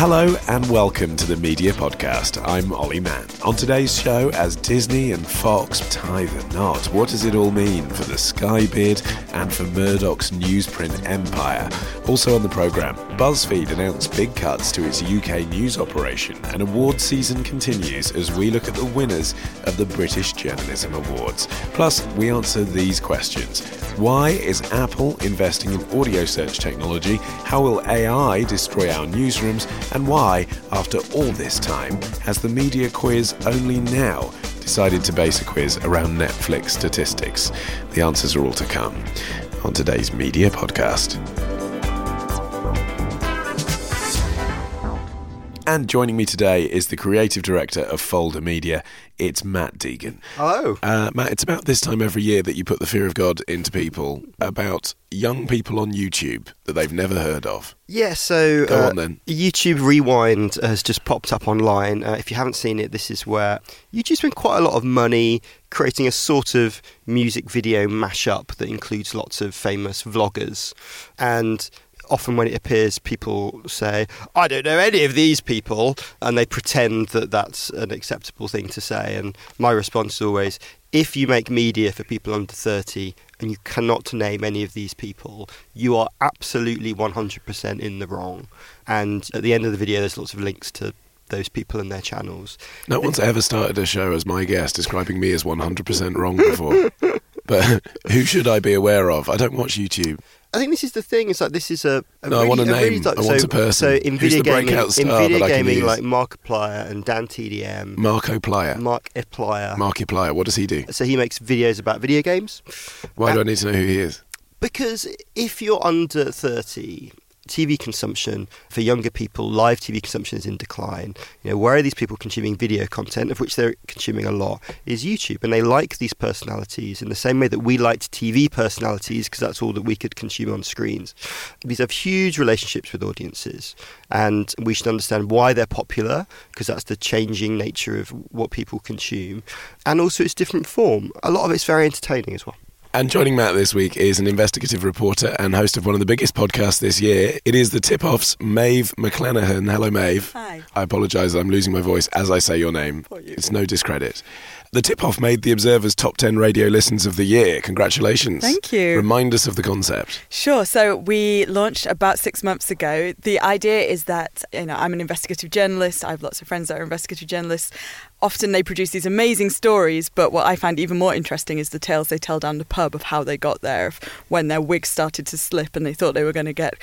Hello and welcome to the Media Podcast. I'm Olly Mann. On today's show, as Disney and Fox tie the knot, what does it all mean for the Sky bid and for Murdoch's newsprint empire? Also on the programme, BuzzFeed announced big cuts to its UK news operation, and award season continues as we look at the winners of the British Journalism Awards. Plus, we answer these questions. Why is Apple investing in audio search technology? How will AI destroy our newsrooms? And why, after all this time, has the media quiz only now decided to base a quiz around Netflix statistics? The answers are all to come on today's media podcast. And joining me today is the creative director of Folder Media. It's Matt Deegan. Hello. Uh, Matt, it's about this time every year that you put the fear of God into people about young people on YouTube that they've never heard of. Yeah, so Go uh, on then. YouTube Rewind has just popped up online. Uh, if you haven't seen it, this is where YouTube spent quite a lot of money creating a sort of music video mashup that includes lots of famous vloggers. And often when it appears, people say, I don't know any of these people, and they pretend that that's an acceptable thing to say. And my response is always, if you make media for people under 30 and you cannot name any of these people, you are absolutely 100% in the wrong. And at the end of the video, there's lots of links to those people and their channels. No one's ever started a show as my guest describing me as 100% wrong before. but who should I be aware of? I don't watch YouTube. I think this is the thing. It's like this is a. a No, I want a really name. like- I want so, a person. So in video gaming, in video that I can gaming, like Markiplier and Dan TDM, Markiplier. Mark Eplier. Markiplier. What does he do? so he makes videos about video games. Why do Uh, I need to know who he is? Because if you're under 30, TV consumption for younger people, live TV consumption is in decline. You know, where are these people consuming video content, of which they're consuming a lot, is YouTube. And they like these personalities in the same way that we liked TV personalities because that's all that we could consume on screens. These have huge relationships with audiences. And we should understand why they're popular because that's the changing nature of what people consume. And also its different form. A lot of it's very entertaining as well. And joining Matt this week is an investigative reporter and host of one of the biggest podcasts this year. It is the Tip Off's Maeve McClenaghan. Hello, Maeve. Hi. I apologise, I'm losing my voice as I say your name. You. It's no discredit. The Tip Off made the Observer's top 10 radio listens of the year. Congratulations. Thank you. Remind us of the concept. Sure. So we launched about six months ago. The idea is that you know I'm an investigative journalist. I have lots of friends that are investigative journalists. Often they produce these amazing stories, but what I find even more interesting is the tales they tell down the pub of how they got there, of when their wigs started to slip and they thought they were going to get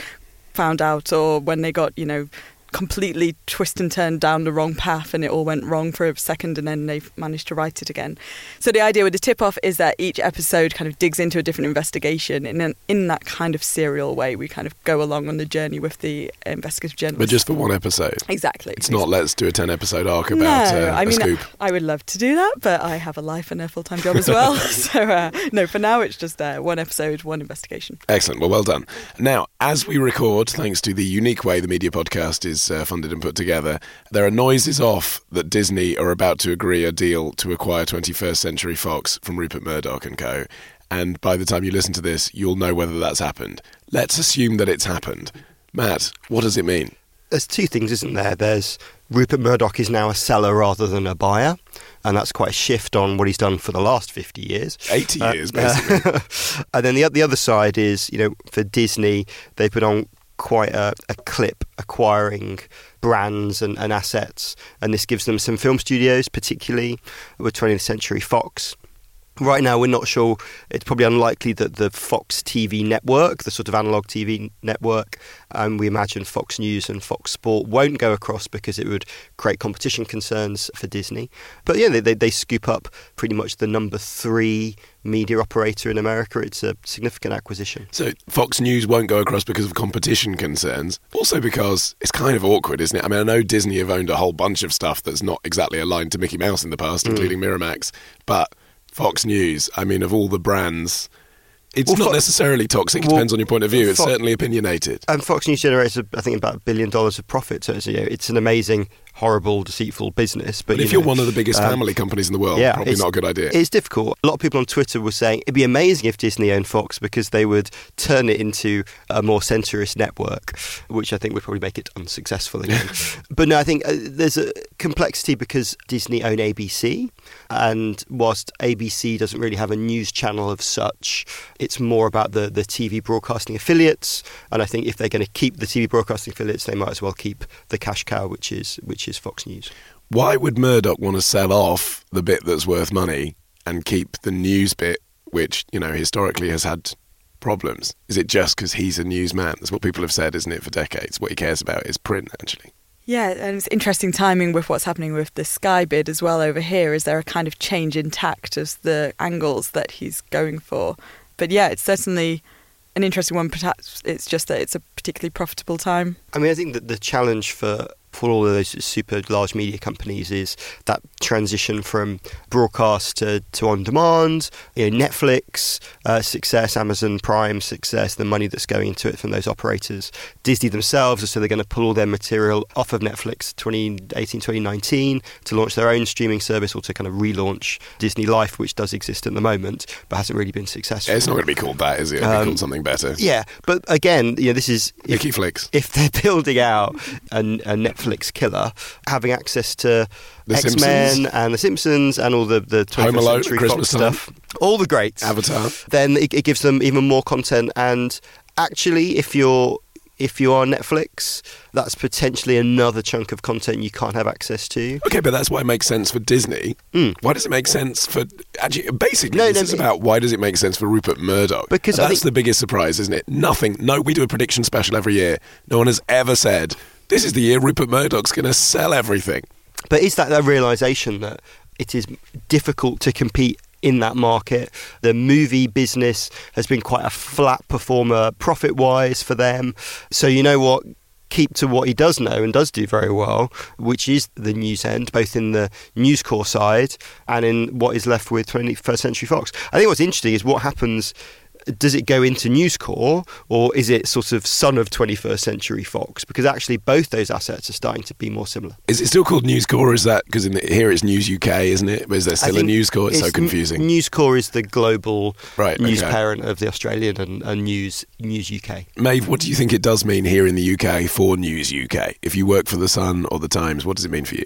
found out, or when they got you know completely twist and turn down the wrong path and it all went wrong for a second and then they've managed to write it again. So the idea with the tip off is that each episode kind of digs into a different investigation in an, in that kind of serial way we kind of go along on the journey with the investigative journalist. But just for one episode. exactly. It's not let's do a 10 episode arc about no, uh, I mean, scoop. I would love to do that, but I have a life and a full time job as well. so, uh, no, for now it's just uh, one episode, one investigation. Excellent. Well, well done. Now, as we record, thanks to the unique way the media podcast is uh, funded and put together, there are noises off that Disney are about to agree a deal to acquire 21st Century Fox from Rupert Murdoch and co. And by the time you listen to this, you'll know whether that's happened. Let's assume that it's happened. Matt, what does it mean? there's two things, isn't there? There's Rupert Murdoch is now a seller rather than a buyer. And that's quite a shift on what he's done for the last 50 years. 80 uh, years, basically. and then the, the other side is, you know, for Disney, they put on quite a, a clip acquiring brands and, and, assets. And this gives them some film studios, particularly with 20th Century Fox. Right now, we're not sure. It's probably unlikely that the Fox TV network, the sort of analog TV network, and um, we imagine Fox News and Fox Sport won't go across because it would create competition concerns for Disney. But yeah, they, they, they scoop up pretty much the number three media operator in America. It's a significant acquisition. So Fox News won't go across because of competition concerns. Also because it's kind of awkward, isn't it? I mean, I know Disney have owned a whole bunch of stuff that's not exactly aligned to Mickey Mouse in the past, mm. including Miramax, but Fox News, I mean, of all the brands, it's well, not necessarily toxic. It well, depends on your point of view. It's certainly opinionated. And Fox News generates, I think, about a billion dollars of profit. So it's, you know, it's an amazing horrible, deceitful business. But, but if you are one of the biggest um, family companies in the world, yeah, probably not a good idea. It's difficult. A lot of people on Twitter were saying it'd be amazing if Disney owned Fox because they would turn it into a more centrist network, which I think would probably make it unsuccessful again. but no, I think uh, there's a complexity because Disney own ABC, and whilst ABC doesn't really have a news channel of such, it's more about the, the TV broadcasting affiliates. And I think if they're going to keep the TV broadcasting affiliates, they might as well keep the cash cow, which is which is Fox News. Why would Murdoch want to sell off the bit that's worth money and keep the news bit, which you know historically has had problems? Is it just because he's a newsman? That's what people have said, isn't it, for decades? What he cares about is print, actually. Yeah, and it's interesting timing with what's happening with the Sky bid as well over here. Is there a kind of change in tact as the angles that he's going for? But yeah, it's certainly an interesting one. Perhaps it's just that it's a particularly profitable time. I mean, I think that the challenge for for all of those super large media companies is that transition from broadcast to, to on demand, you know, Netflix uh, success, Amazon Prime success, the money that's going into it from those operators. Disney themselves, so they're going to pull all their material off of Netflix 2018, 2019 to launch their own streaming service or to kind of relaunch Disney Life, which does exist at the moment but hasn't really been successful. Yeah, it's not going to be called that, is it? It'll um, be called something better. Yeah, but again, you know, this is Mickey Flix. If they're building out a, a Netflix killer, having access to X Men and The Simpsons and all the the 21st Alone, century Christmas Fox stuff, all the greats, Avatar, then it, it gives them even more content. And actually, if you're if you are Netflix, that's potentially another chunk of content you can't have access to. Okay, but that's why it makes sense for Disney. Mm. Why does it make sense for actually? Basically, no, this no, is about why does it make sense for Rupert Murdoch? Because that's the biggest surprise, isn't it? Nothing. No, we do a prediction special every year. No one has ever said this is the year Rupert Murdoch's going to sell everything. But is that a realization that it is difficult to compete in that market. The movie business has been quite a flat performer profit wise for them. So, you know what? Keep to what he does know and does do very well, which is the news end, both in the News Corp side and in what is left with 21st Century Fox. I think what's interesting is what happens does it go into News Corp or is it sort of son of 21st Century Fox? Because actually, both those assets are starting to be more similar. Is it still called News Corp? Or is that because here it's News UK, isn't it? Is there still a News Corp? It's, it's so confusing. N- News Corp is the global right, news okay. parent of the Australian and, and News News UK. Maeve, what do you think it does mean here in the UK for News UK? If you work for the Sun or the Times, what does it mean for you?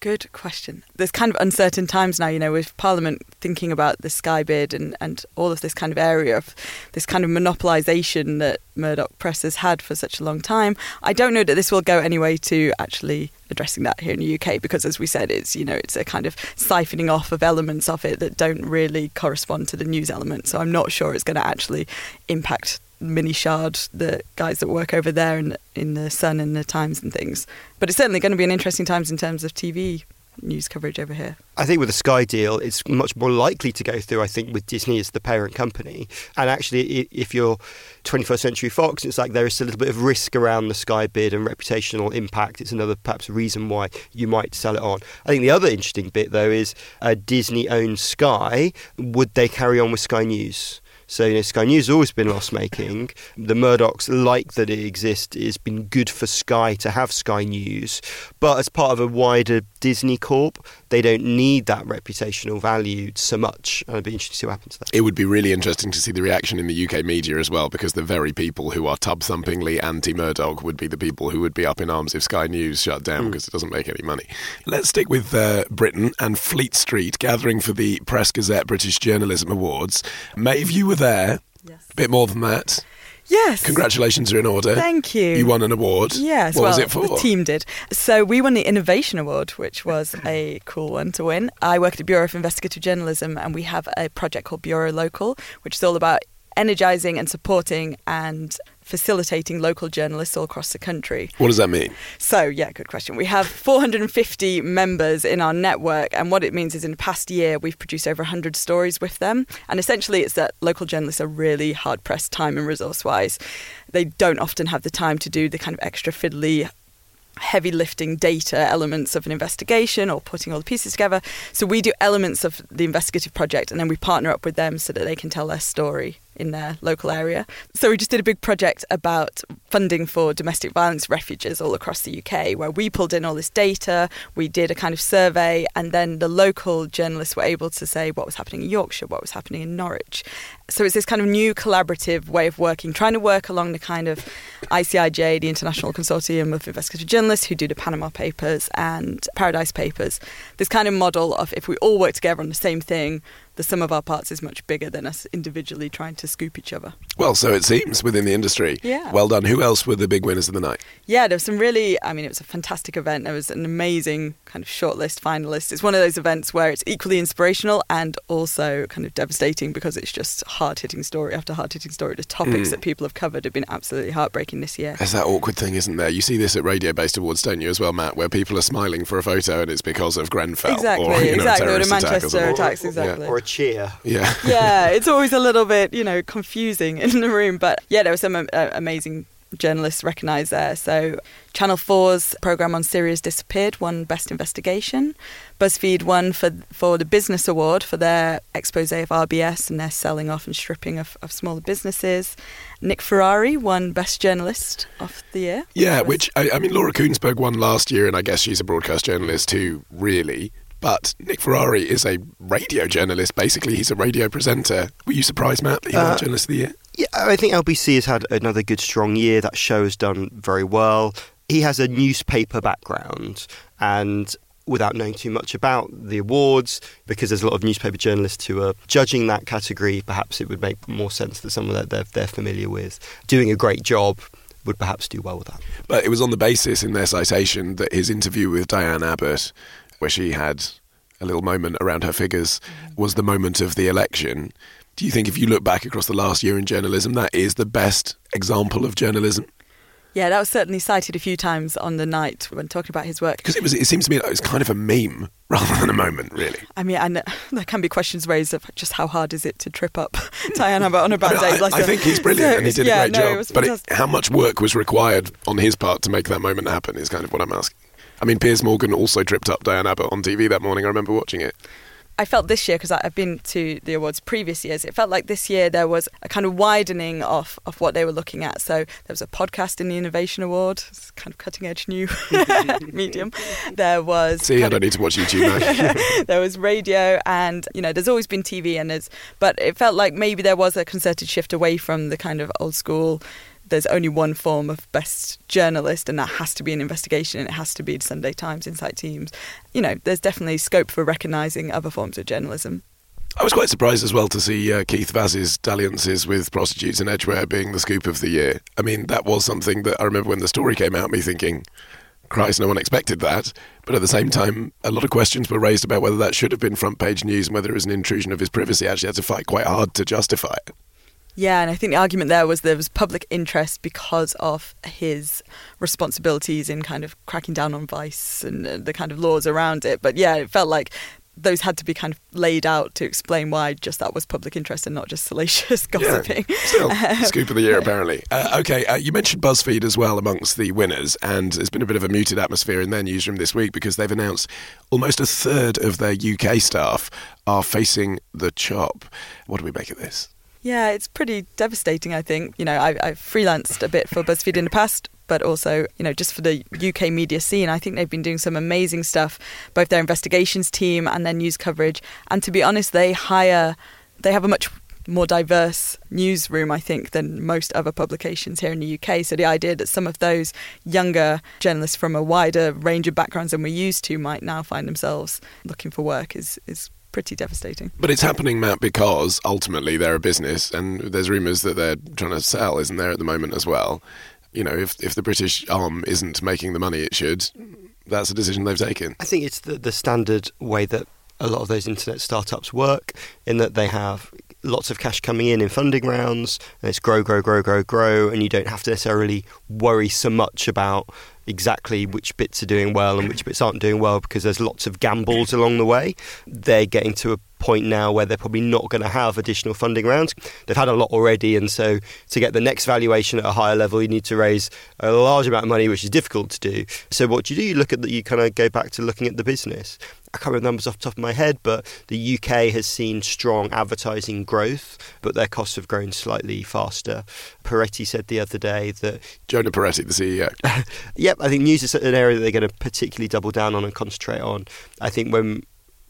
Good question. There's kind of uncertain times now, you know, with Parliament thinking about the Sky bid and, and all of this kind of area of this kind of monopolisation that Murdoch Press has had for such a long time. I don't know that this will go anyway to actually addressing that here in the UK because, as we said, it's you know it's a kind of siphoning off of elements of it that don't really correspond to the news element. So I'm not sure it's going to actually impact Mini Shard, the guys that work over there in, in the Sun and the Times and things. But it's certainly going to be an interesting times in terms of TV news coverage over here. I think with the Sky deal, it's much more likely to go through, I think, with Disney as the parent company. And actually, if you're 21st Century Fox, it's like there is a little bit of risk around the Sky bid and reputational impact. It's another perhaps reason why you might sell it on. I think the other interesting bit, though, is uh, a Disney owned Sky. Would they carry on with Sky News? So you know, Sky News has always been loss making. The Murdochs like that it exists. It's been good for Sky to have Sky News, but as part of a wider Disney Corp, they don't need that reputational value so much. I'd be interested to see what happens to that. It would be really interesting to see the reaction in the UK media as well, because the very people who are tub thumpingly anti Murdoch would be the people who would be up in arms if Sky News shut down Mm. because it doesn't make any money. Let's stick with uh, Britain and Fleet Street gathering for the Press Gazette British Journalism Awards. Maeve, you were there. Yes. A bit more than that. Yes. Congratulations are in order. Thank you. You won an award. Yes, What well, was it for? the team did. So we won the Innovation Award, which was a cool one to win. I work at the Bureau of Investigative Journalism, and we have a project called Bureau Local, which is all about energizing and supporting and facilitating local journalists all across the country. What does that mean? So, yeah, good question. We have 450 members in our network, and what it means is in the past year, we've produced over 100 stories with them. And essentially, it's that local journalists are really hard pressed time and resource wise. They don't often have the time to do the kind of extra fiddly heavy lifting data elements of an investigation or putting all the pieces together. So we do elements of the investigative project and then we partner up with them so that they can tell their story in their local area. So we just did a big project about funding for domestic violence refuges all across the UK where we pulled in all this data, we did a kind of survey and then the local journalists were able to say what was happening in Yorkshire, what was happening in Norwich. So it's this kind of new collaborative way of working, trying to work along the kind of ICIJ, the International Consortium of Investigative Journalists, who do the Panama Papers and Paradise Papers. This kind of model of if we all work together on the same thing, the sum of our parts is much bigger than us individually trying to scoop each other. Well, so it seems within the industry. Yeah. Well done. Who else were the big winners of the night? Yeah, there was some really, I mean, it was a fantastic event. There was an amazing kind of shortlist finalist. It's one of those events where it's equally inspirational and also kind of devastating because it's just hard hitting story after hard hitting story. The topics Mm. that people have covered have been absolutely heartbreaking this year. There's that awkward thing, isn't there? You see this at radio-based awards, don't you, as well, Matt, where people are smiling for a photo and it's because of Grenfell. Exactly, or, you know, a exactly, or the terrorist attack or Manchester attacks, exactly. Or a cheer. Yeah. yeah, it's always a little bit, you know, confusing in the room. But yeah, there were some uh, amazing journalists recognised there. So Channel 4's programme on Syria's Disappeared won Best Investigation. BuzzFeed won for for the Business Award for their expose of RBS and their selling off and stripping of, of smaller businesses. Nick Ferrari won Best Journalist of the Year. Yeah, which, I, I mean, Laura Kuenssberg won last year, and I guess she's a broadcast journalist too, really. But Nick Ferrari is a radio journalist, basically. He's a radio presenter. Were you surprised, Matt, that he won Uh, Journalist of the Year? Yeah, I think LBC has had another good, strong year. That show has done very well. He has a newspaper background, and without knowing too much about the awards, because there's a lot of newspaper journalists who are judging that category, perhaps it would make more sense that someone that they're, they're familiar with doing a great job would perhaps do well with that. But it was on the basis in their citation that his interview with Diane Abbott, where she had a little moment around her figures, mm-hmm. was the moment of the election. Do you think if you look back across the last year in journalism, that is the best example of journalism? Yeah, that was certainly cited a few times on the night when talking about his work. Because it was, it seems to me like it was kind of a meme rather than a moment, really. I mean, and there can be questions raised of just how hard is it to trip up Diana Abbott on a bad I, day. I, I think he's brilliant and he did yeah, a great no, job. But it, how much work was required on his part to make that moment happen is kind of what I'm asking. I mean, Piers Morgan also tripped up Diane Abbott on TV that morning. I remember watching it. I felt this year because I've been to the awards previous years. It felt like this year there was a kind of widening of of what they were looking at. So there was a podcast in the Innovation Award, it's kind of cutting edge new medium. There was See, I don't of- need to watch YouTube now. there was radio and you know there's always been tv and there's but it felt like maybe there was a concerted shift away from the kind of old school there's only one form of best journalist and that has to be an investigation and it has to be the sunday times insight teams you know there's definitely scope for recognizing other forms of journalism I was quite surprised as well to see uh, Keith Vaz's dalliances with prostitutes in Edgware being the scoop of the year. I mean, that was something that I remember when the story came out, me thinking, Christ, no one expected that. But at the same time, a lot of questions were raised about whether that should have been front page news and whether it was an intrusion of his privacy. I actually had to fight quite hard to justify it. Yeah, and I think the argument there was there was public interest because of his responsibilities in kind of cracking down on vice and uh, the kind of laws around it. But yeah, it felt like those had to be kind of laid out to explain why just that was public interest and not just salacious gossiping. Still, scoop of the year, apparently. Uh, okay, uh, you mentioned BuzzFeed as well amongst the winners, and there's been a bit of a muted atmosphere in their newsroom this week because they've announced almost a third of their UK staff are facing the chop. What do we make of this? Yeah, it's pretty devastating, I think. You know, I, I've freelanced a bit for BuzzFeed in the past, but also, you know, just for the UK media scene, I think they've been doing some amazing stuff, both their investigations team and their news coverage. And to be honest, they hire, they have a much more diverse newsroom, I think, than most other publications here in the UK. So the idea that some of those younger journalists from a wider range of backgrounds than we're used to might now find themselves looking for work is, is pretty devastating. But it's happening, Matt, because ultimately they're a business, and there's rumours that they're trying to sell, isn't there, at the moment as well? You know, if if the British arm isn't making the money it should, that's a decision they've taken. I think it's the, the standard way that a lot of those internet startups work, in that they have lots of cash coming in in funding rounds, and it's grow, grow, grow, grow, grow, and you don't have to necessarily worry so much about exactly which bits are doing well and which bits aren't doing well because there's lots of gambles along the way. They're getting to a point now where they're probably not going to have additional funding rounds. They've had a lot already, and so to get the next valuation at a higher level, you need to raise a large amount of money, which is difficult to do. So what do you do? You look at that. You kind of go back to looking at the business. I can't remember the numbers off the top of my head, but the UK has seen strong advertising growth, but their costs have grown slightly faster. Peretti said the other day that Jonah Peretti, the CEO. yep, I think news is an area that they're going to particularly double down on and concentrate on. I think when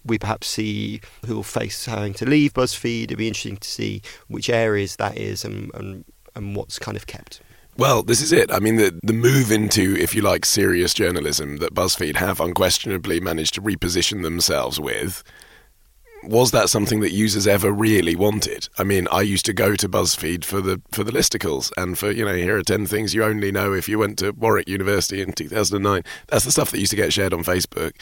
we perhaps see who will face having to leave BuzzFeed, it'd be interesting to see which areas that is and, and, and what's kind of kept. Well, this is it. I mean, the, the move into, if you like, serious journalism that BuzzFeed have unquestionably managed to reposition themselves with. Was that something that users ever really wanted? I mean, I used to go to BuzzFeed for the for the listicles and for you know here are ten things you only know if you went to Warwick University in 2009. That's the stuff that used to get shared on Facebook.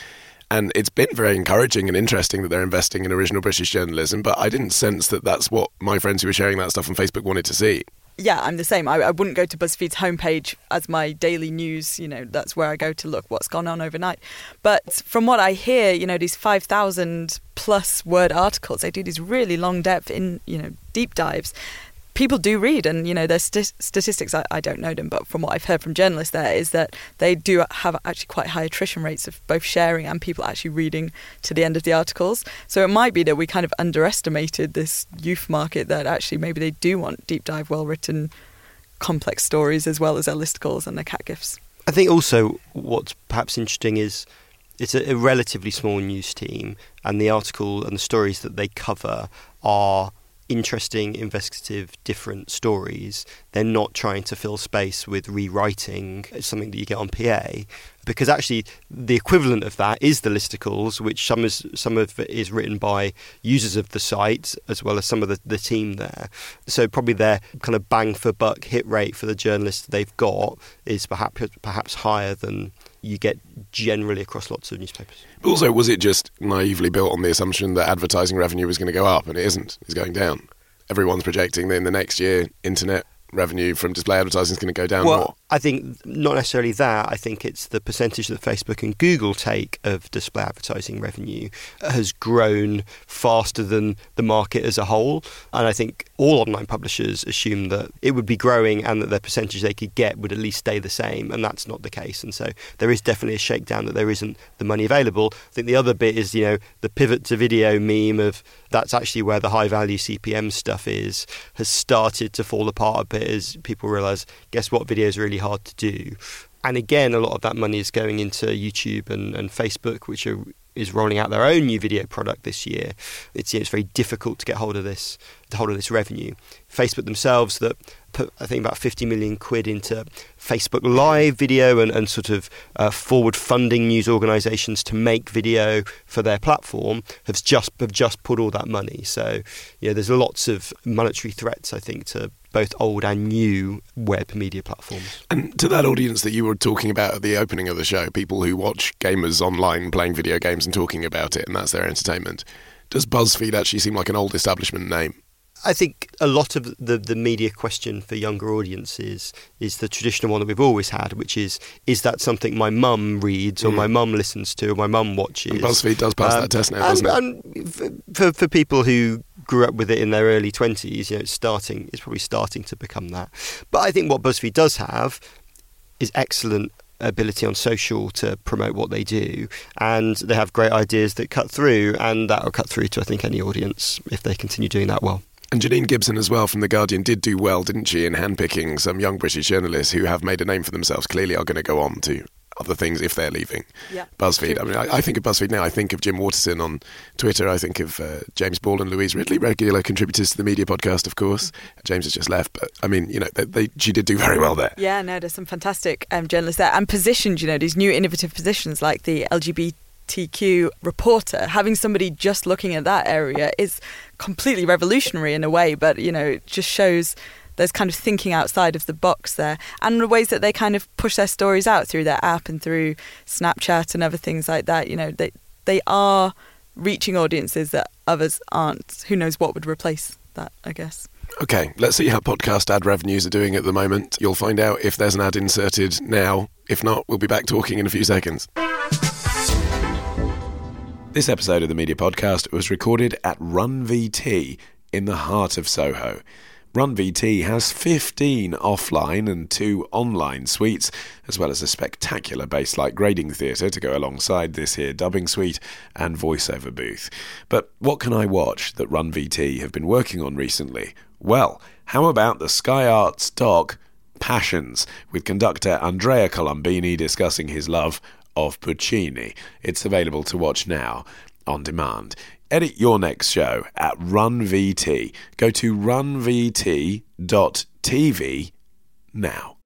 And it's been very encouraging and interesting that they're investing in original British journalism, but I didn't sense that that's what my friends who were sharing that stuff on Facebook wanted to see yeah, I'm the same. I, I, wouldn't go to BuzzFeed's homepage as my daily news. You know, that's where I go to look what's gone on overnight. But from what I hear, you know, these 5,000 plus word articles, they do these really long depth in, you know, deep dives people do read, and you know, there's st- statistics. I, I, don't know them, but from what I've heard from journalists, there is that they do have actually quite high attrition rates of both sharing and people actually reading to the end of the articles. So it might be that we kind of underestimated this youth market. That actually maybe they do want deep dive, well written, complex stories as well as their listicles and their cat gifs. I think also what's perhaps interesting is it's a, a relatively small news team, and the article and the stories that they cover are interesting, investigative, different stories. They're not trying to fill space with rewriting something that you get on PA, because actually the equivalent of that is the listicles, which some is some of it is written by users of the site as well as some of the, the team there. So probably their kind of bang for buck hit rate for the journalists they've got is perhaps perhaps higher than you get generally across lots of newspapers. Also, was it just naively built on the assumption that advertising revenue was going to go up, and it isn't? It's going down. Everyone's projecting that in the next year, internet revenue from display advertising is going to go down well, more. I think not necessarily that. I think it's the percentage that Facebook and Google take of display advertising revenue has grown faster than the market as a whole. And I think all online publishers assume that it would be growing and that the percentage they could get would at least stay the same. And that's not the case. And so there is definitely a shakedown that there isn't the money available. I think the other bit is, you know, the pivot to video meme of that's actually where the high value CPM stuff is, has started to fall apart a bit as people realize, guess what, video is really really hard to do. And again, a lot of that money is going into YouTube and, and Facebook, which are is rolling out their own new video product this year. It's, it's very difficult to get hold of this, hold of this revenue. Facebook themselves that put I think about 50 million quid into Facebook Live video and, and sort of uh, forward funding news organisations to make video for their platform have just have just put all that money. So yeah, there's lots of monetary threats I think to both old and new web media platforms. And to that audience that you were talking about at the opening of the show, people who watch gamers online playing video games and talking about it, and that's their entertainment. Does BuzzFeed actually seem like an old establishment name? I think a lot of the, the media question for younger audiences is the traditional one that we've always had, which is is that something my mum reads or mm. my mum listens to or my mum watches? And BuzzFeed does pass um, that test now, doesn't and, it? And for, for people who grew up with it in their early 20s, you know, it's starting, it's probably starting to become that. But I think what BuzzFeed does have is excellent ability on social to promote what they do and they have great ideas that cut through and that will cut through to I think any audience if they continue doing that well. And Janine Gibson, as well, from The Guardian, did do well, didn't she, in handpicking some young British journalists who have made a name for themselves, clearly are going to go on to other things if they're leaving Yeah. BuzzFeed. I mean, I, I think of BuzzFeed now. I think of Jim Waterson on Twitter. I think of uh, James Ball and Louise Ridley, regular contributors to the media podcast, of course. James has just left, but I mean, you know, they, they, she did do very well there. Yeah, no, there's some fantastic um, journalists there and positions, you know, these new innovative positions like the LGBTQ reporter. Having somebody just looking at that area is completely revolutionary in a way, but, you know, it just shows there's kind of thinking outside of the box there and the ways that they kind of push their stories out through their app and through Snapchat and other things like that. You know, they, they are reaching audiences that others aren't. Who knows what would replace that, I guess. Okay, let's see how podcast ad revenues are doing at the moment. You'll find out if there's an ad inserted now. If not, we'll be back talking in a few seconds. This episode of the Media Podcast was recorded at Run VT in the heart of Soho. Run VT has 15 offline and two online suites, as well as a spectacular Baselight grading theatre to go alongside this here dubbing suite and voiceover booth. But what can I watch that Run VT have been working on recently? Well, how about the Sky Arts doc Passions, with conductor Andrea Colombini discussing his love of Puccini. It's available to watch now on demand. Edit your next show at RunVT. Go to runvt.tv now.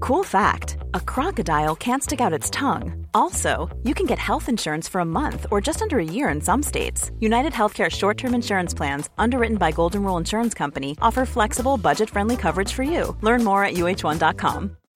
Cool fact a crocodile can't stick out its tongue. Also, you can get health insurance for a month or just under a year in some states. United Healthcare short term insurance plans, underwritten by Golden Rule Insurance Company, offer flexible, budget friendly coverage for you. Learn more at uh1.com.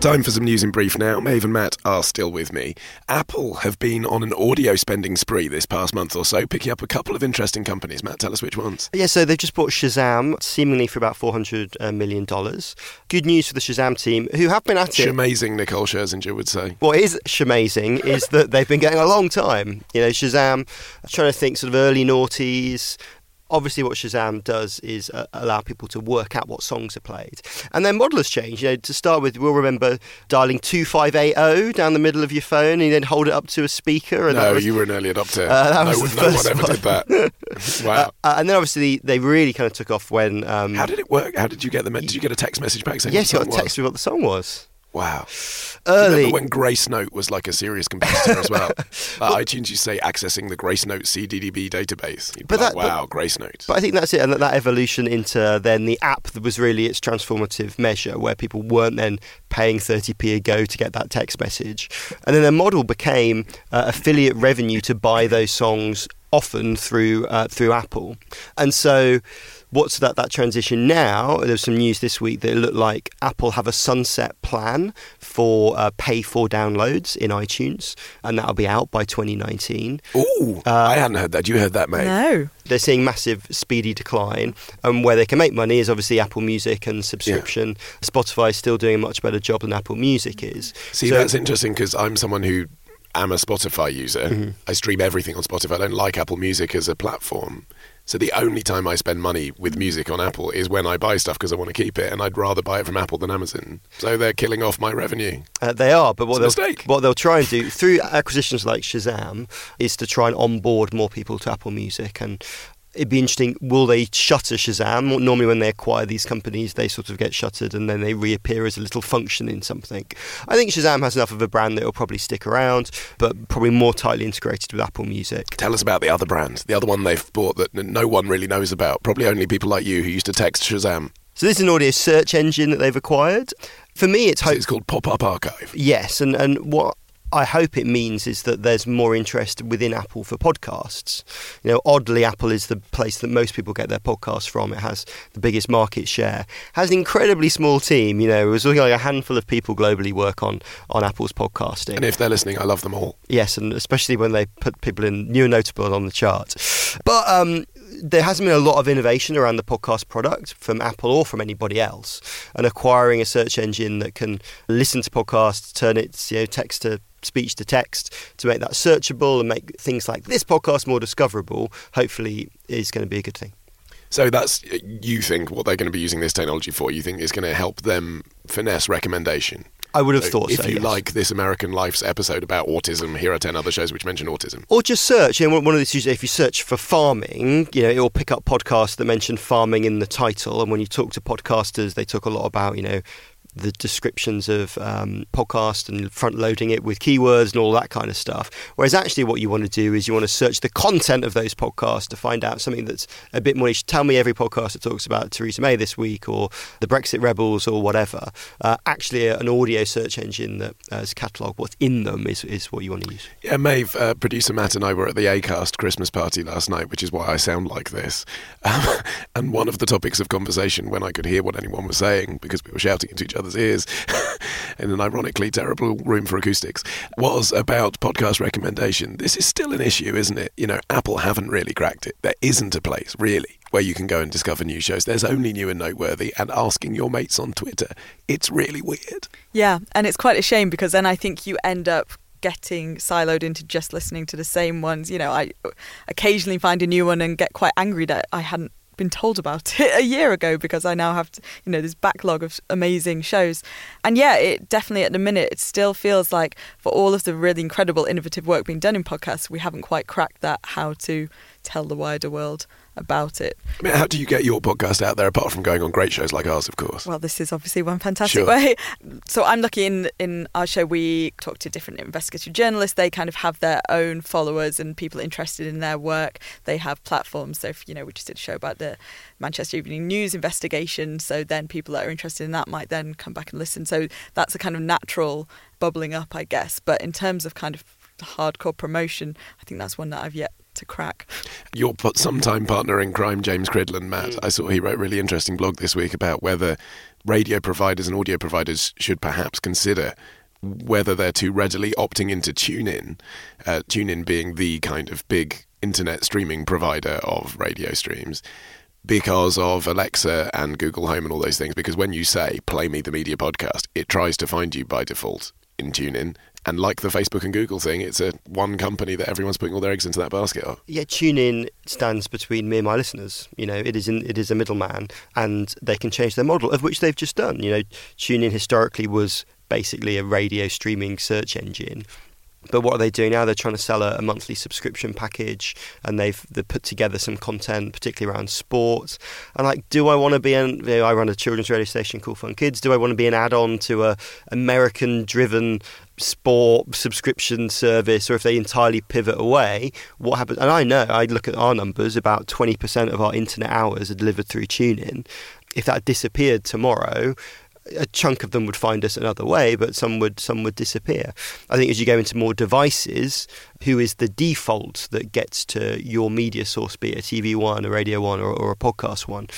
Time for some news in brief now. Maeve and Matt are still with me. Apple have been on an audio spending spree this past month or so, picking up a couple of interesting companies. Matt, tell us which ones. Yeah, so they've just bought Shazam, seemingly for about $400 uh. Good news for the Shazam team, who have been at it. Amazing, Nicole Scherzinger would say. What is amazing is that they've been going a long time. You know, Shazam, I'm trying to think sort of early noughties. Obviously, what Shazam does is uh, allow people to work out what songs are played. And their model has changed. You know, to start with, we'll remember dialing 2580 down the middle of your phone and then hold it up to a speaker. And no, was, you were an early adopter. Uh, that no, was no one ever one. did that. wow. uh, and then obviously they really kind of took off when. Um, How did it work? How did you get the? Did you get a text message back saying? yes, you got a text with what the song was. Wow. Early. Remember when Gracenote was like a serious competitor as well? Like iTunes, you say accessing the Gracenote CDDB database. You'd But like, that- but- wow, Gracenote. But I think that's it, and that, that evolution into then the app that was really its transformative measure, where people weren't then paying 30p a go to get that text message. And then their model became uh, affiliate revenue to buy those songs often through uh, through Apple. And so what's that that transition now? There's some news this week that it looked like Apple have a sunset plan for uh, pay for downloads in iTunes, and that'll be out by 2019. Ooh, I hadn't heard that. You heard that, mate? No. they're seeing massive speedy decline and where they can make money is obviously apple music and subscription spotify is still doing a much better job than apple music is See, So- that's interesting because I'm someone who am a Spotify user. Mm-hmm. I stream everything on Spotify. I don't like Apple Music as a platform. So the only time I spend money with music on Apple is when I buy stuff because I want to keep it, and I'd rather buy it from Apple than Amazon. So they're killing off my revenue. Uh, they are, but what It's they'll, what they'll try and do through acquisitions like Shazam is to try and onboard more people to Apple Music. And it'd be interesting. Will they shutter Shazam? Normally, when they acquire these companies, they sort of get shuttered and then they reappear as a little function in something. I think Shazam has enough of a brand that will probably stick around, but probably more tightly integrated with Apple Music. Tell us about the other brand, the other one they've bought that no one really knows about. Probably only people like you who used to text Shazam. So this is an audio search engine that they've acquired. For me, it's hope- it's called Pop Up Archive. Yes, and and what I hope it means is that there's more interest within Apple for podcasts. You know, oddly, Apple is the place that most people get their podcasts from. It has the biggest market share. Has an incredibly small team. You know, it was looking like a handful of people globally work on on Apple's podcasting. And if they're listening, I love them all. Yes, and especially when they put people in new and notable on the chart. But um, there hasn't been a lot of innovation around the podcast product from Apple or from anybody else. And acquiring a search engine that can listen to podcasts, turn its you know, text to speech to text to make that searchable and make things like this podcast more discoverable, hopefully is going to be a good thing. So that's you think what they're going to be using this technology for? You think is going to help them finesse recommendation? I would have so thought if so. you yes. like this American Life's episode about autism, here are ten other shows which mention autism. Or just search. You know, one of these if you search for farming, you know, it will pick up podcasts that mention farming in the title. And when you talk to podcasters, they talk a lot about you know the descriptions of um, podcast and front loading it with keywords and all that kind of stuff. Whereas actually, what you want to do is you want to search the content of those podcasts to find out something that's a bit more. Tell me every podcast that talks about Theresa May this week or the Brexit rebels or whatever. Uh, actually, an audio search engine that has catalogued what's in them is, is what you want to use. Yeah, Maeve, uh, producer Matt and I were at the ACAST Christmas party last night, which is why I sound like this. Um, and one of the topics of conversation when I could hear what anyone was saying because we were shouting into each other's ears in an ironically terrible room for acoustics was about podcast recommendation. This is still an issue, isn't it? You know, Apple haven't really cracked it. There isn't a place, really, where you can go and discover new shows. There's only new and noteworthy and asking your mates on Twitter. It's really weird. Yeah, and it's quite a shame because then I think you end up getting siloed into just listening to the same ones. You know, I occasionally find a new one and get quite angry that I hadn't been told about it a year ago because I now have, to, you know, this backlog of amazing shows. And yeah, it definitely at the minute it still feels like for all of the really incredible innovative work being done in podcasts, we haven't quite cracked that how to tell the wider world about it. I mean, how do you get your podcast out there apart from going on great shows like ours, of course? Well, this is obviously one fantastic sure. way. So I'm lucky in in our show we talk to different investigative journalists. They kind of have their own followers and people interested in their work. They have platforms. So if, you know, we just did a show about the Manchester Evening News investigation. So then people that are interested in that might then come back and listen. So that's a kind of natural bubbling up, I guess. But in terms of kind of hardcore promotion, I think that's one that I've yet to crack. Your sometime partner in crime, James Cridland, Matt, mm. I saw he wrote a really interesting blog this week about whether radio providers and audio providers should perhaps consider whether they're too readily opting into TuneIn, uh, TuneIn being the kind of big internet streaming provider of radio streams because of Alexa and Google Home and all those things. Because when you say play me the media podcast, it tries to find you by default in TuneIn and like the Facebook and Google thing, it's a one company that everyone's putting all their eggs into that basket of. Yeah, TuneIn stands between me and my listeners. You know, it is in, it is a middleman, and they can change their model, of which they've just done. You know, TuneIn historically was basically a radio streaming search engine. But what are they doing now? They're trying to sell a, a monthly subscription package, and they've they put together some content, particularly around sports. And like, do I want to be an? You know, I run a children's radio station called Fun Kids. Do I want to be an add-on to a American-driven sport subscription service, or if they entirely pivot away? What happens? And I know I look at our numbers. About twenty percent of our internet hours are delivered through TuneIn. If that disappeared tomorrow, a chunk of them would find us another way, but some would some would disappear. I think as you go into more devices, who is the default that gets to your media source, be it a TV one, a radio one, or, or a podcast one?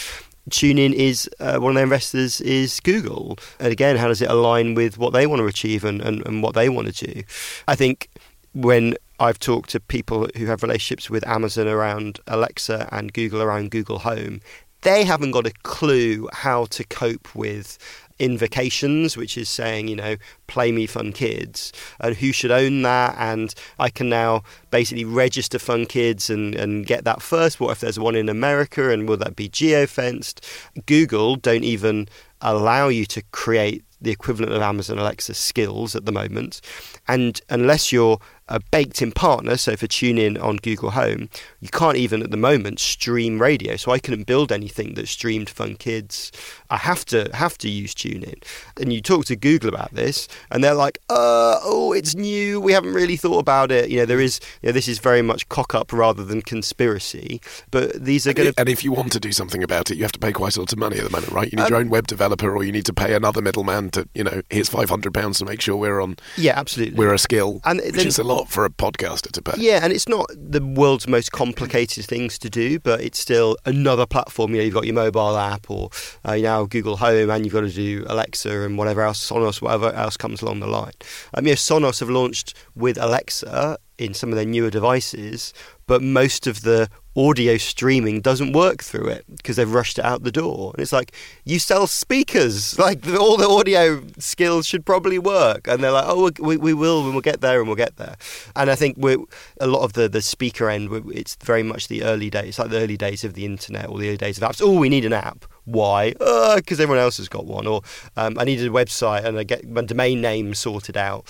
TuneIn is uh, one of their investors is Google, and again, how does it align with what they want to achieve and, and, and what they want to do? I think when I've talked to people who have relationships with Amazon around Alexa and Google around Google Home, they haven't got a clue how to cope with invocations, which is saying, you know, play me Fun Kids, and who should own that. And I can now basically register Fun Kids and, and get that first. What if there's one in America and will that be geo fenced? Google don't even allow you to create the equivalent of Amazon Alexa skills at the moment. And unless you're a baked in partner. So for TuneIn on Google Home, you can't even at the moment stream radio. So I couldn't build anything that streamed Fun Kids. I have to have to use TuneIn. And you talk to Google about this, and they're like, uh, oh, it's new. We haven't really thought about it. You know, there is, you know, this is very much cock up rather than conspiracy. But these are going to. And if you want to do something about it, you have to pay quite a lot of money at the moment, right? You need Um, your own web developer, or you need to pay another middleman to, you know, here's five hundred pounds to make sure we're on, Yeah, absolutely. we're a skill, And which then- is a lot for a podcaster to pay. Yeah, and it's not the world's most complicated things to do, but it's still another platform. You know, you've got your mobile app, or uh, you now Google Home, and you've got to do Alexa and whatever else, Sonos, whatever else comes along the line. Um, know, Sonos have launched with Alexa in some of their newer devices, but most of the audio streaming doesn't work through it because they've rushed it out the door. And it's like, you sell speakers, like all the audio skills should probably work. And they're like, oh, we, we will, and we'll get there, and we'll get there. And I think we're, a lot of the, the speaker end, it's very much the early days, like the early days of the internet or the early days of apps. Oh, we need an app. Why? Because everyone else has got one. Or um, I needed a website and I get my domain name sorted out.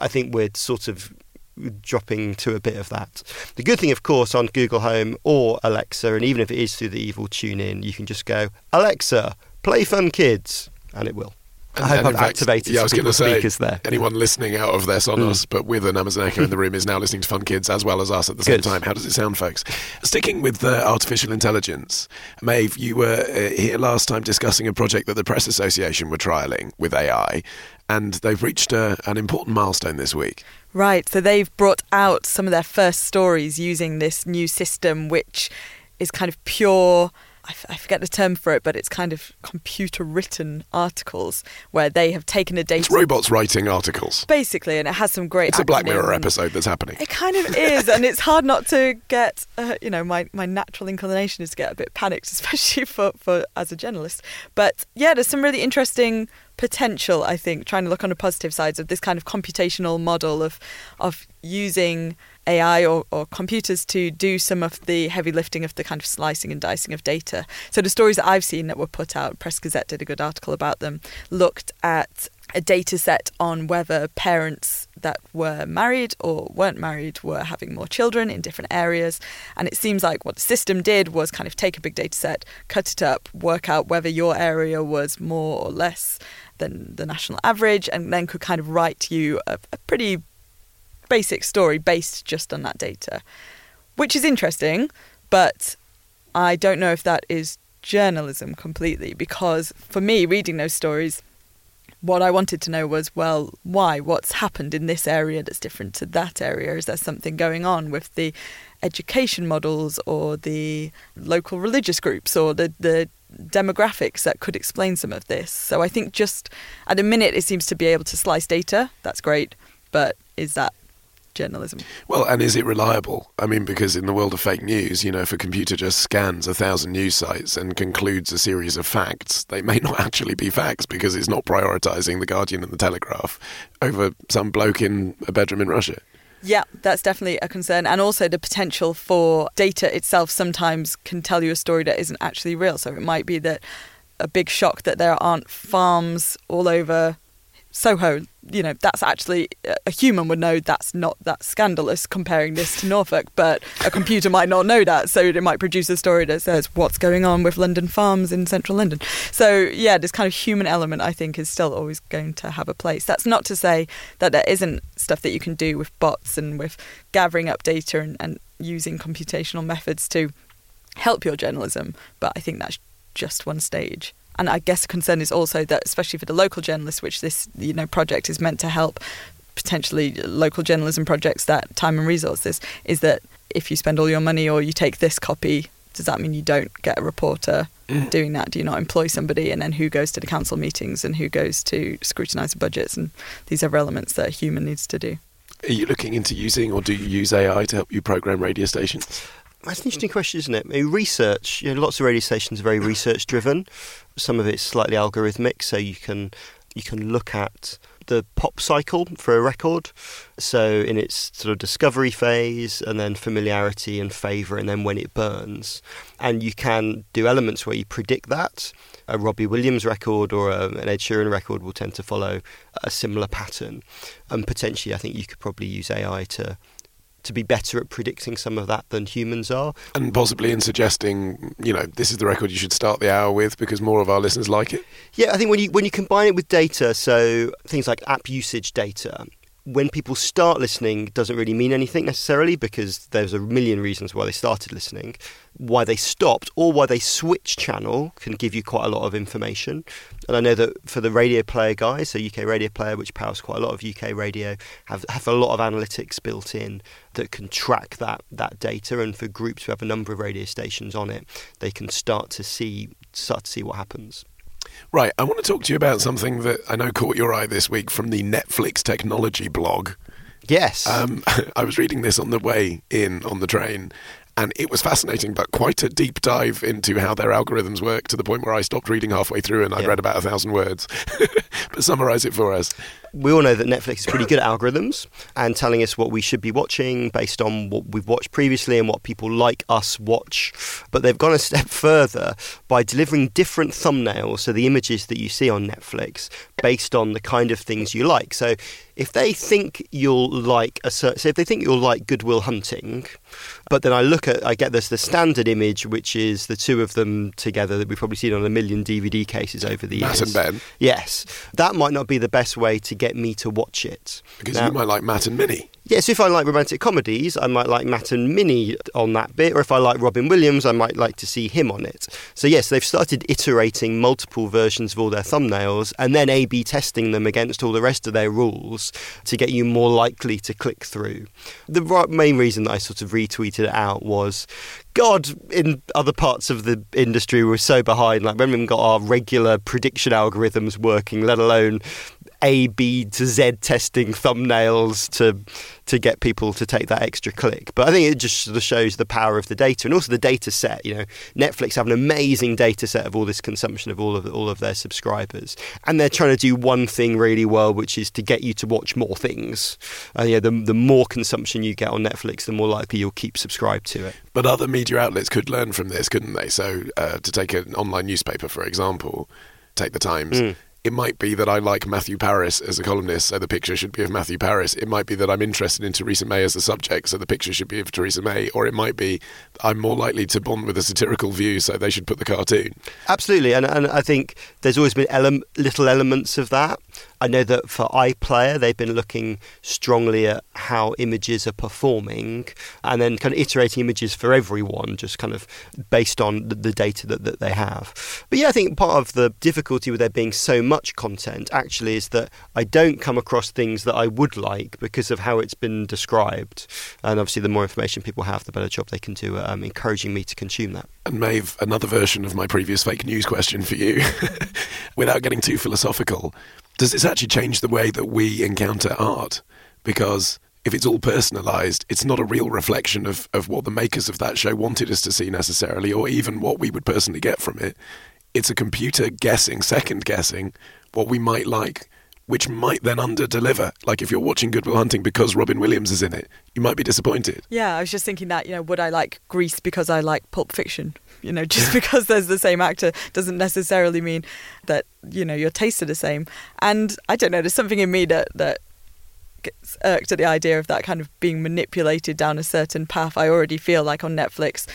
I think we're sort of dropping to a bit of that. The good thing, of course, on Google Home or Alexa, and even if it is through the evil TuneIn, you can just go, Alexa, play Fun Kids, and it will. I hope And I've in fact, activated yeah, I was some going to say, speakers there. anyone listening out of their Sonos, but with an Amazon Echo in the room, is now listening to Fun Kids as well as us at the same time. How does it sound, folks? Sticking with uh, artificial intelligence, Maeve, you were uh, here last time discussing a project that the Press Association were trialing with AI, and they've reached uh, an important milestone this week. Right, so they've brought out some of their first stories using this new system, which is kind of pure. I, f- I forget the term for it, but it's kind of computer written articles where they have taken a data. It's robots writing articles. Basically, and it has some great. It's a Black Mirror episode that's happening. It kind of is, and it's hard not to get. Uh, you know, my, my natural inclination is to get a bit panicked, especially for, for as a journalist. But yeah, there's some really interesting potential. I think trying to look on the positive sides of this kind of computational model of of using AI or, or computers to do some of the heavy lifting of the kind of slicing and dicing of data. So the stories that I've seen that were put out, Press Gazette did a good article about them, looked at a data set on whether parents that were married or weren't married were having more children in different areas. And it seems like what the system did was kind of take a big data set, cut it up, work out whether your area was more or less than the national average, and then could kind of write you a, a pretty basic story based just on that data, which is interesting, but I don't know if that is journalism completely because for me, reading those stories, what I wanted to know was, well, why? What's happened in this area that's different to that area? Is there something going on with the education models or the local religious groups or the, the demographics that could explain some of this? So I think just at a minute, it seems to be able to slice data. That's great. But is that journalism? Well, and is it reliable? I mean, because in the world of fake news, you know, if a computer just scans a thousand news sites and concludes a series of facts, they may not actually be facts because it's not prioritizing the Guardian and the Telegraph over some bloke in a bedroom in Russia. Yeah, that's definitely a concern. And also the potential for data itself sometimes can tell you a story that isn't actually real. So it might be that a big shock that there aren't farms all over Soho. You know, that's actually a human would know that's not that scandalous comparing this to Norfolk, but a computer might not know that. So it might produce a story that says what's going on with London farms in central London. So yeah, this kind of human element I think is still always going to have a place. That's not to say that there isn't stuff that you can do with bots and with gathering up data and, and using computational methods to help your journalism, but I think that's just one stage. And I guess a concern is also that, especially for the local journalists, which this you know project is meant to help, potentially local journalism projects that time and resources, is that if you spend all your money or you take this copy, does that mean you don't get a reporter mm. doing that? Do you not employ somebody? And then who goes to the council meetings and who goes to scrutinise the budgets and these other elements that a human needs to do? Are you looking into using or do you use AI to help you program radio stations? That's an interesting question, isn't it? I mean, research, you know, lots of radio stations are very research driven. Some of it's slightly algorithmic, so you can you can look at the pop cycle for a record. So in its sort of discovery phase, and then familiarity and favour and then when it burns. And you can do elements where you predict that. A Robbie Williams record or a, an Ed Sheeran record will tend to follow a similar pattern. And potentially, I think you could probably use AI to to be better at predicting some of that than humans are. And possibly in suggesting, you know, this is the record you should start the hour with because more of our listeners like it. Yeah, I think when you when you combine it with data, so things like app usage data, when people start listening doesn't really mean anything necessarily because there's a million reasons why they started listening. Why they stopped or why they switched channel can give you quite a lot of information. And I know that for the radio player guys, so UK Radio Player, which powers quite a lot of UK radio, have, have a lot of analytics built in that can track that that data. And for groups who have a number of radio stations on it, they can start to see start to see what happens. Right, I want to talk to you about something that I know caught your eye this week from the Netflix technology blog. Yes. Um, I was reading this on the way in on the train, and it was fascinating, but quite a deep dive into how their algorithms work to the point where I stopped reading halfway through and I'd Yeah. read about a thousand words. but summarise it for us. We all know that Netflix is pretty good at algorithms and telling us what we should be watching based on what we've watched previously and what people like us watch. But they've gone a step further by delivering different thumbnails, so the images that you see on Netflix, based on the kind of things you like. So if they think you'll like a certain, so if they think you'll like Good Will Hunting, but then I look at, I get this the standard image, which is the two of them together that we've probably seen on a million DVD cases over the Matt years. and Ben. Yes, that might not be the best way to get me to watch it. Because Now- you might like Matt and Minnie. Yes, if I like romantic comedies, I might like Matt and Minnie on that bit, or if I like Robin Williams, I might like to see him on it. So, yes, they've started iterating multiple versions of all their thumbnails and then A B testing them against all the rest of their rules to get you more likely to click through. The main reason that I sort of retweeted it out was God, in other parts of the industry, we're so behind. Like, when we haven't got our regular prediction algorithms working, let alone a, B to Z testing thumbnails to to get people to take that extra click. But I think it just sort of shows the power of the data and also the data set. You know, Netflix have an amazing data set of all this consumption of all of all of their subscribers, and they're trying to do one thing really well, which is to get you to watch more things. And yeah, the the more consumption you get on Netflix, the more likely you'll keep subscribed to it. But other media outlets could learn from this, couldn't they? So, uh, to take an online newspaper, for example, take the Times. Mm. It might be that I like Matthew Parris as a columnist, so the picture should be of Matthew Parris. It might be that I'm interested in Theresa May as a subject, so the picture should be of Theresa May. Or it might be I'm more likely to bond with a satirical view, so they should put the cartoon. Absolutely, and, and I think there's always been ele- little elements of that. I know that for iPlayer, they've been looking strongly at how images are performing and then kind of iterating images for everyone, just kind of based on the, the data that, that they have. But yeah, I think part of the difficulty with there being so much content actually is that I don't come across things that I would like because of how it's been described. And obviously, the more information people have, the better job they can do at um, encouraging me to consume that. And Maeve, another version of my previous fake news question for you, without getting too philosophical, does this actually change the way that we encounter art? Because if it's all personalised, it's not a real reflection of, of what the makers of that show wanted us to see necessarily, or even what we would personally get from it. It's a computer guessing, second guessing, what we might like, which might then under deliver. Like if you're watching Good Will Hunting because Robin Williams is in it, you might be disappointed. Yeah, I was just thinking that, you know, would I like Grease because I like Pulp Fiction? You know, just because there's the same actor doesn't necessarily mean that, you know, your tastes are the same. And I don't know, there's something in me that, that gets irked at the idea of that kind of being manipulated down a certain path. I already feel like on Netflix,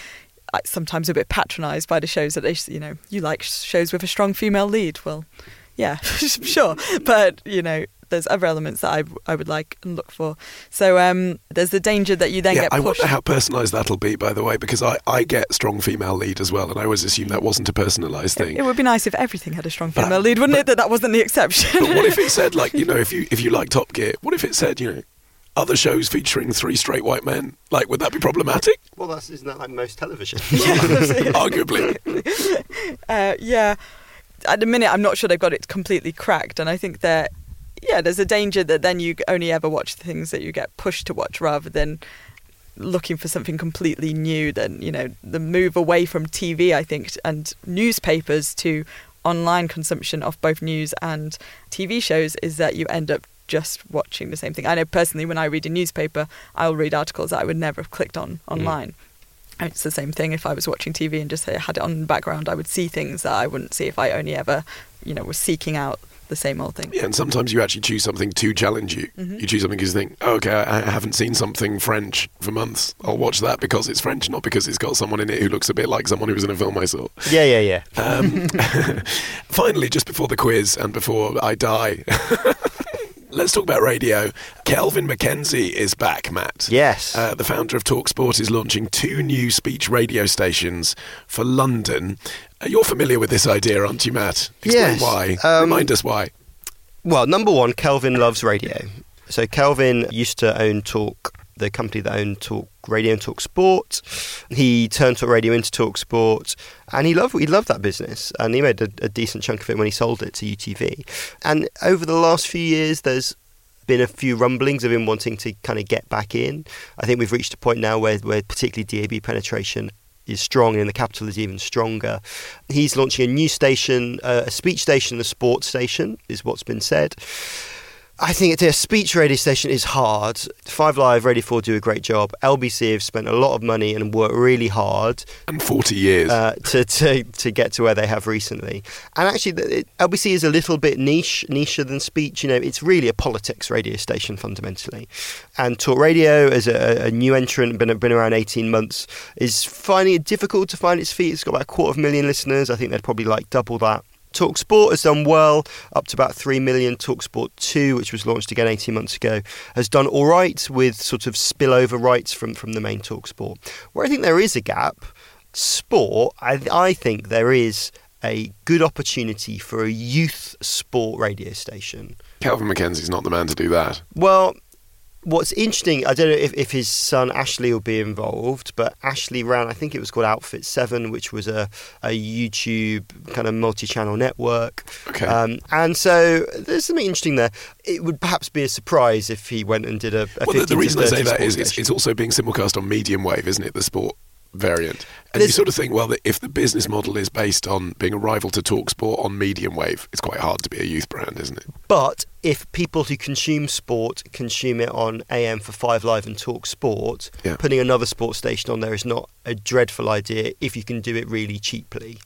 sometimes a bit patronised by the shows that they, you know, you like shows with a strong female lead. Well, yeah, sure. But, you know, there's other elements that I, I would like and look for. So um, there's the danger that you then yeah, get I pushed. wonder how personalised that'll be, by the way, because I, I get strong female lead as well, and I always assumed that wasn't a personalised thing. It would be nice if everything had a strong But- female lead, wouldn't but- it? That that wasn't the exception. but what if it said, like, you know, if you if you like Top Gear, what if it said, you know, other shows featuring three straight white men? Like, would that be problematic? Well, that's, isn't that like most television? Arguably. uh, yeah. At the minute, I'm not sure they've got it completely cracked, and I think that yeah, there's a danger that then you only ever watch the things that you get pushed to watch, rather than looking for something completely new. Then you know the move away from TV, I think, and newspapers to online consumption of both news and TV shows is that you end up just watching the same thing. I know personally, when I read a newspaper, I'll read articles that I would never have clicked on online. Mm. It's the same thing if I was watching TV and just had it on in the background. I would see things that I wouldn't see if I only ever, you know, was seeking out the same old thing. Yeah, and sometimes you actually choose something to challenge you. Mm-hmm. You choose something because you think, oh, okay, I haven't seen something French for months. I'll watch that because it's French, not because it's got someone in it who looks a bit like someone who was in a film I saw. Yeah, yeah, yeah. Um, finally, just before the quiz and before I die. Let's talk about radio. Kelvin MacKenzie is back, Matt. Yes. Uh, the founder of Talksport is launching two new speech radio stations for London. You're familiar with this idea, aren't you, Matt? Explain yes. why. Um, Remind us why. Well, number one, Kelvin loves radio. So Kelvin used to own Talk, the company that owned Talk Radio and Talk Sport. He turned Talk Radio into Talk Sport, and he loved he loved that business, and he made a, a decent chunk of it when he sold it to UTV. And over the last few years, there's been a few rumblings of him wanting to kind of get back in. I think we've reached a point now where, where particularly DAB penetration is strong and the capital is even stronger. He's launching a new station, uh, a speech station, a sports station, is what's been said. I think a speech radio station is hard. Five Live, Radio 4 do a great job. LBC have spent a lot of money and worked really hard. And 40 years. Uh, to, to, to get to where they have recently. And actually, it, LBC is a little bit niche, nicher than speech. You know, it's really a politics radio station fundamentally. And Talk Radio, as a, a new entrant, been, been around 18 months, is finding it difficult to find its feet. It's got about a quarter of a million listeners. I think they'd probably like double that. Talksport has done well, up to about 3 million. Talksport 2, which was launched again 18 months ago, has done all right with sort of spillover rights from, from the main Talksport. Where I think there is a gap, sport, I, I think there is a good opportunity for a youth sport radio station. Kelvin MacKenzie's not the man to do that. Well, what's interesting, I don't know if, if his son Ashley will be involved, but Ashley ran, I think it was called Outfit 7, which was a, a YouTube kind of multi channel network. Okay. Um, and so there's something interesting there. It would perhaps be a surprise if he went and did a, a well, the, the reason I say that is it's, it's, also being simulcast on medium wave, isn't it? The sport variant. And you sort of think, well, if the business model is based on being a rival to Talksport on medium wave, it's quite hard to be a youth brand, isn't it? But if people who consume sport consume it on AM for Five Live and Talk Sport, yeah. putting another sports station on there is not a dreadful idea if you can do it really cheaply.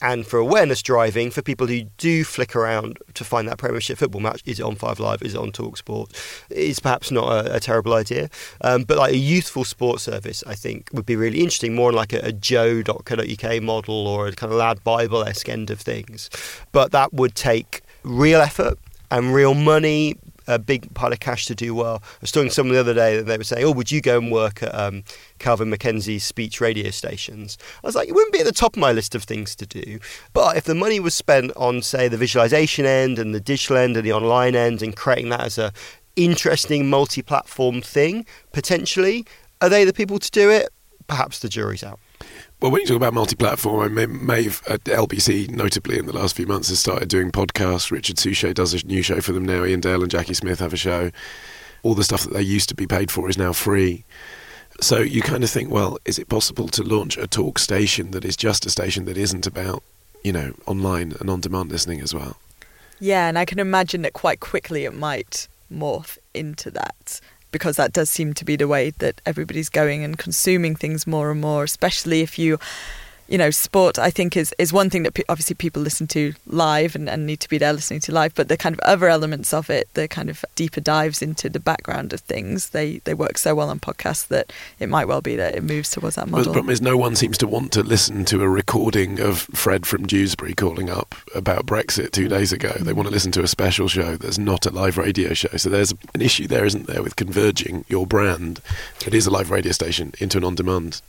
And for awareness driving, for people who do flick around to find that Premiership football match, is it on Five Live, is it on Talk Sport, is perhaps not a, a terrible idea. Um, but like a youthful sports service, I think would be really interesting, more like a, a joe.co.uk model or a kind of lad Bible esque end of things. But that would take real effort and real money, a big pile of cash to do well. I was talking to someone the other day that they were saying, "Oh, would you go and work at um, Kelvin MacKenzie's speech radio stations?" I was like, "It wouldn't be at the top of my list of things to do, but if the money was spent on, say, the visualization end and the digital end and the online end, and creating that as a interesting multi-platform thing, potentially, are they the people to do it? Perhaps the jury's out." Well, when you talk about multi-platform, I mean, Maeve at uh, LBC, notably in the last few months, has started doing podcasts. Richard Suchet does a new show for them now. Iain Dale and Jacqui Smith have a show. All the stuff that they used to be paid for is now free. So you kind of think, well, is it possible to launch a talk station that is just a station that isn't about, you know, online and on-demand listening as well? Yeah, and I can imagine that quite quickly it might morph into that because that does seem to be the way that everybody's going and consuming things more and more, especially if you you know, sport I think is is one thing that pe- obviously people listen to live and, and need to be there listening to live, but the kind of other elements of it, the kind of deeper dives into the background of things, they they work so well on podcasts that it might well be that it moves towards that model. Well, the problem is no one seems to want to listen to a recording of Fred from Dewsbury calling up about Brexit two mm. days ago. They mm. want to listen to a special show that's not a live radio show. So there's an issue there, isn't there, with converging your brand that is a live radio station into an on-demand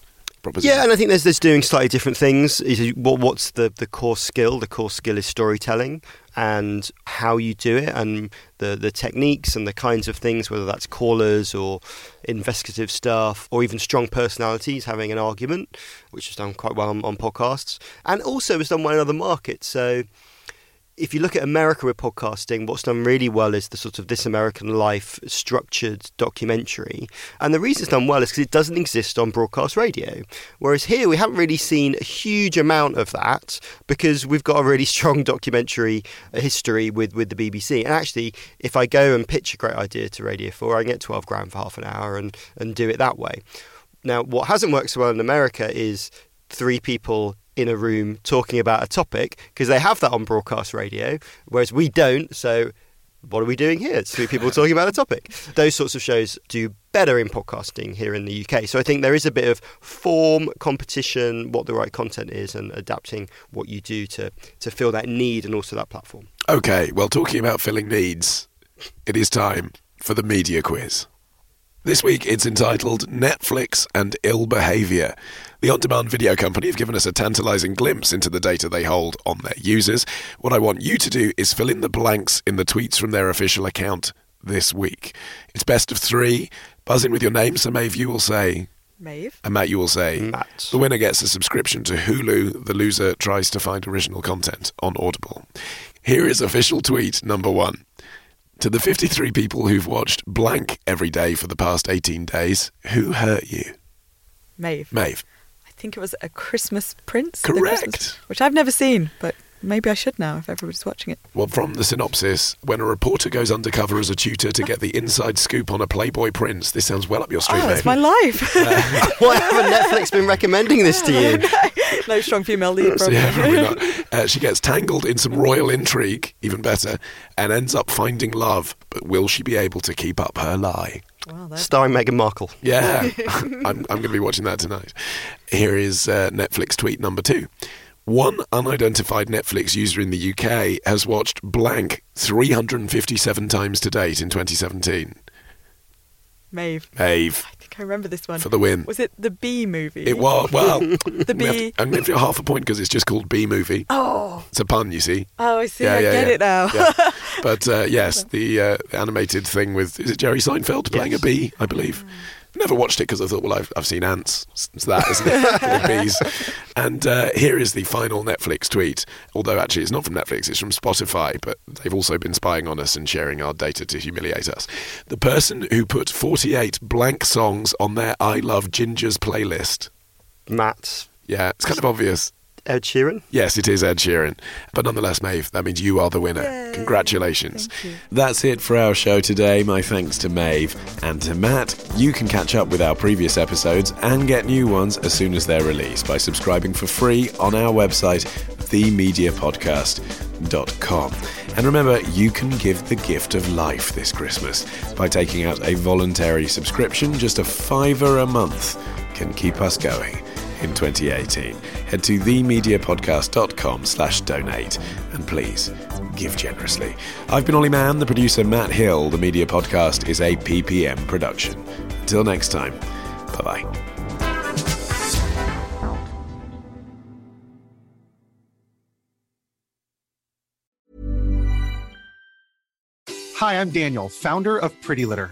proposition. Yeah, and I think there's there's doing slightly different things. What what's the the core skill? The core skill is storytelling and how you do it, and the the techniques and the kinds of things, whether that's callers or investigative stuff, or even strong personalities having an argument, which is done quite well on, on podcasts, and also is done well in other markets. So if you look at America with podcasting, what's done really well is the sort of This American Life structured documentary. And the reason it's done well is because it doesn't exist on broadcast radio. Whereas here, we haven't really seen a huge amount of that because we've got a really strong documentary uh, history with, with the BBC. And actually, if I go and pitch a great idea to Radio 4, I can get 12 grand for half an hour and, and do it that way. Now, what hasn't worked so well in America is three people in a room talking about a topic because they have that on broadcast radio, whereas we don't. So, what are we doing here? It's three people talking about a topic. Those sorts of shows do better in podcasting here in the UK. So, I think there is a bit of form, competition, what the right content is, and adapting what you do to, to fill that need and also that platform. Okay, well, talking about filling needs, it is time for the media quiz. This week it's entitled Netflix and Ill Behaviour. The on demand video company have given us a tantalising glimpse into the data they hold on their users. What I want you to do is fill in the blanks in the tweets from their official account this week. It's best of three. Buzz in with your name, so Maeve, you will say. Maeve. And Matt, you will say. Matt. The winner gets a subscription to Hulu. The loser tries to find original content on Audible. Here is official tweet number one. To the 53 people who've watched blank every day for the past 18 days, who hurt you? Maeve. Maeve. I think it was a Christmas Prince. The Correct. Christmas- which I've never seen, but maybe I should now if everybody's watching it. Well, from the synopsis, when a reporter goes undercover as a tutor to get the inside scoop on a Playboy prince, this sounds well up your street, Oh, Maeve. that's my life. Why haven't Netflix been recommending this to you? no strong female lead, probably. yeah, probably not. Uh, she gets tangled in some royal intrigue, even better, and ends up finding love. But will she be able to keep up her lie? Well, that's Starring Meghan Markle. Yeah, I'm, I'm going to be watching that tonight. Here is uh, Netflix tweet number two. One unidentified Netflix user in the UK has watched blank 357 times to date in 2017. Maeve. Maeve, I think I remember this one. for the win. Was it the Bee movie? It was, well, The we have Bee. to- I'm going to give half a point because it's just called B movie. Oh, It's a pun, you see. oh, I see. Yeah, I yeah, get yeah. it now. Yeah. But uh, yes, the, uh, animated thing with is it Jerry Seinfeld playing a bee? I believe. Never watched it because I thought, well, I've, I've seen ants. It's that, isn't it? Bees. And uh, here is the final Netflix tweet. Although actually, it's not from Netflix; it's from Spotify. But they've also been spying on us and sharing our data to humiliate us. The person who put 48 blank songs on their "I Love Gingers" playlist. Matt. Yeah, it's kind of obvious. Ed Sheeran. Yes, it is Ed Sheeran. But nonetheless, Maeve, that means you are the winner. Yay. Congratulations. That's it for our show today. My thanks to Maeve and to Matt. You can catch up with our previous episodes and get new ones as soon as they're released by subscribing for free on our website, themediapodcast.com. And remember, you can give the gift of life this Christmas by taking out a voluntary subscription. Just a fiver a month can keep us going in 2018. Head to themediapodcast.com slash donate and please give generously. I've been Olly Mann, the producer Matt Hill. The Media Podcast is a PPM production. Until next time, bye-bye. Hi, I'm Daniel, founder of Pretty Litter.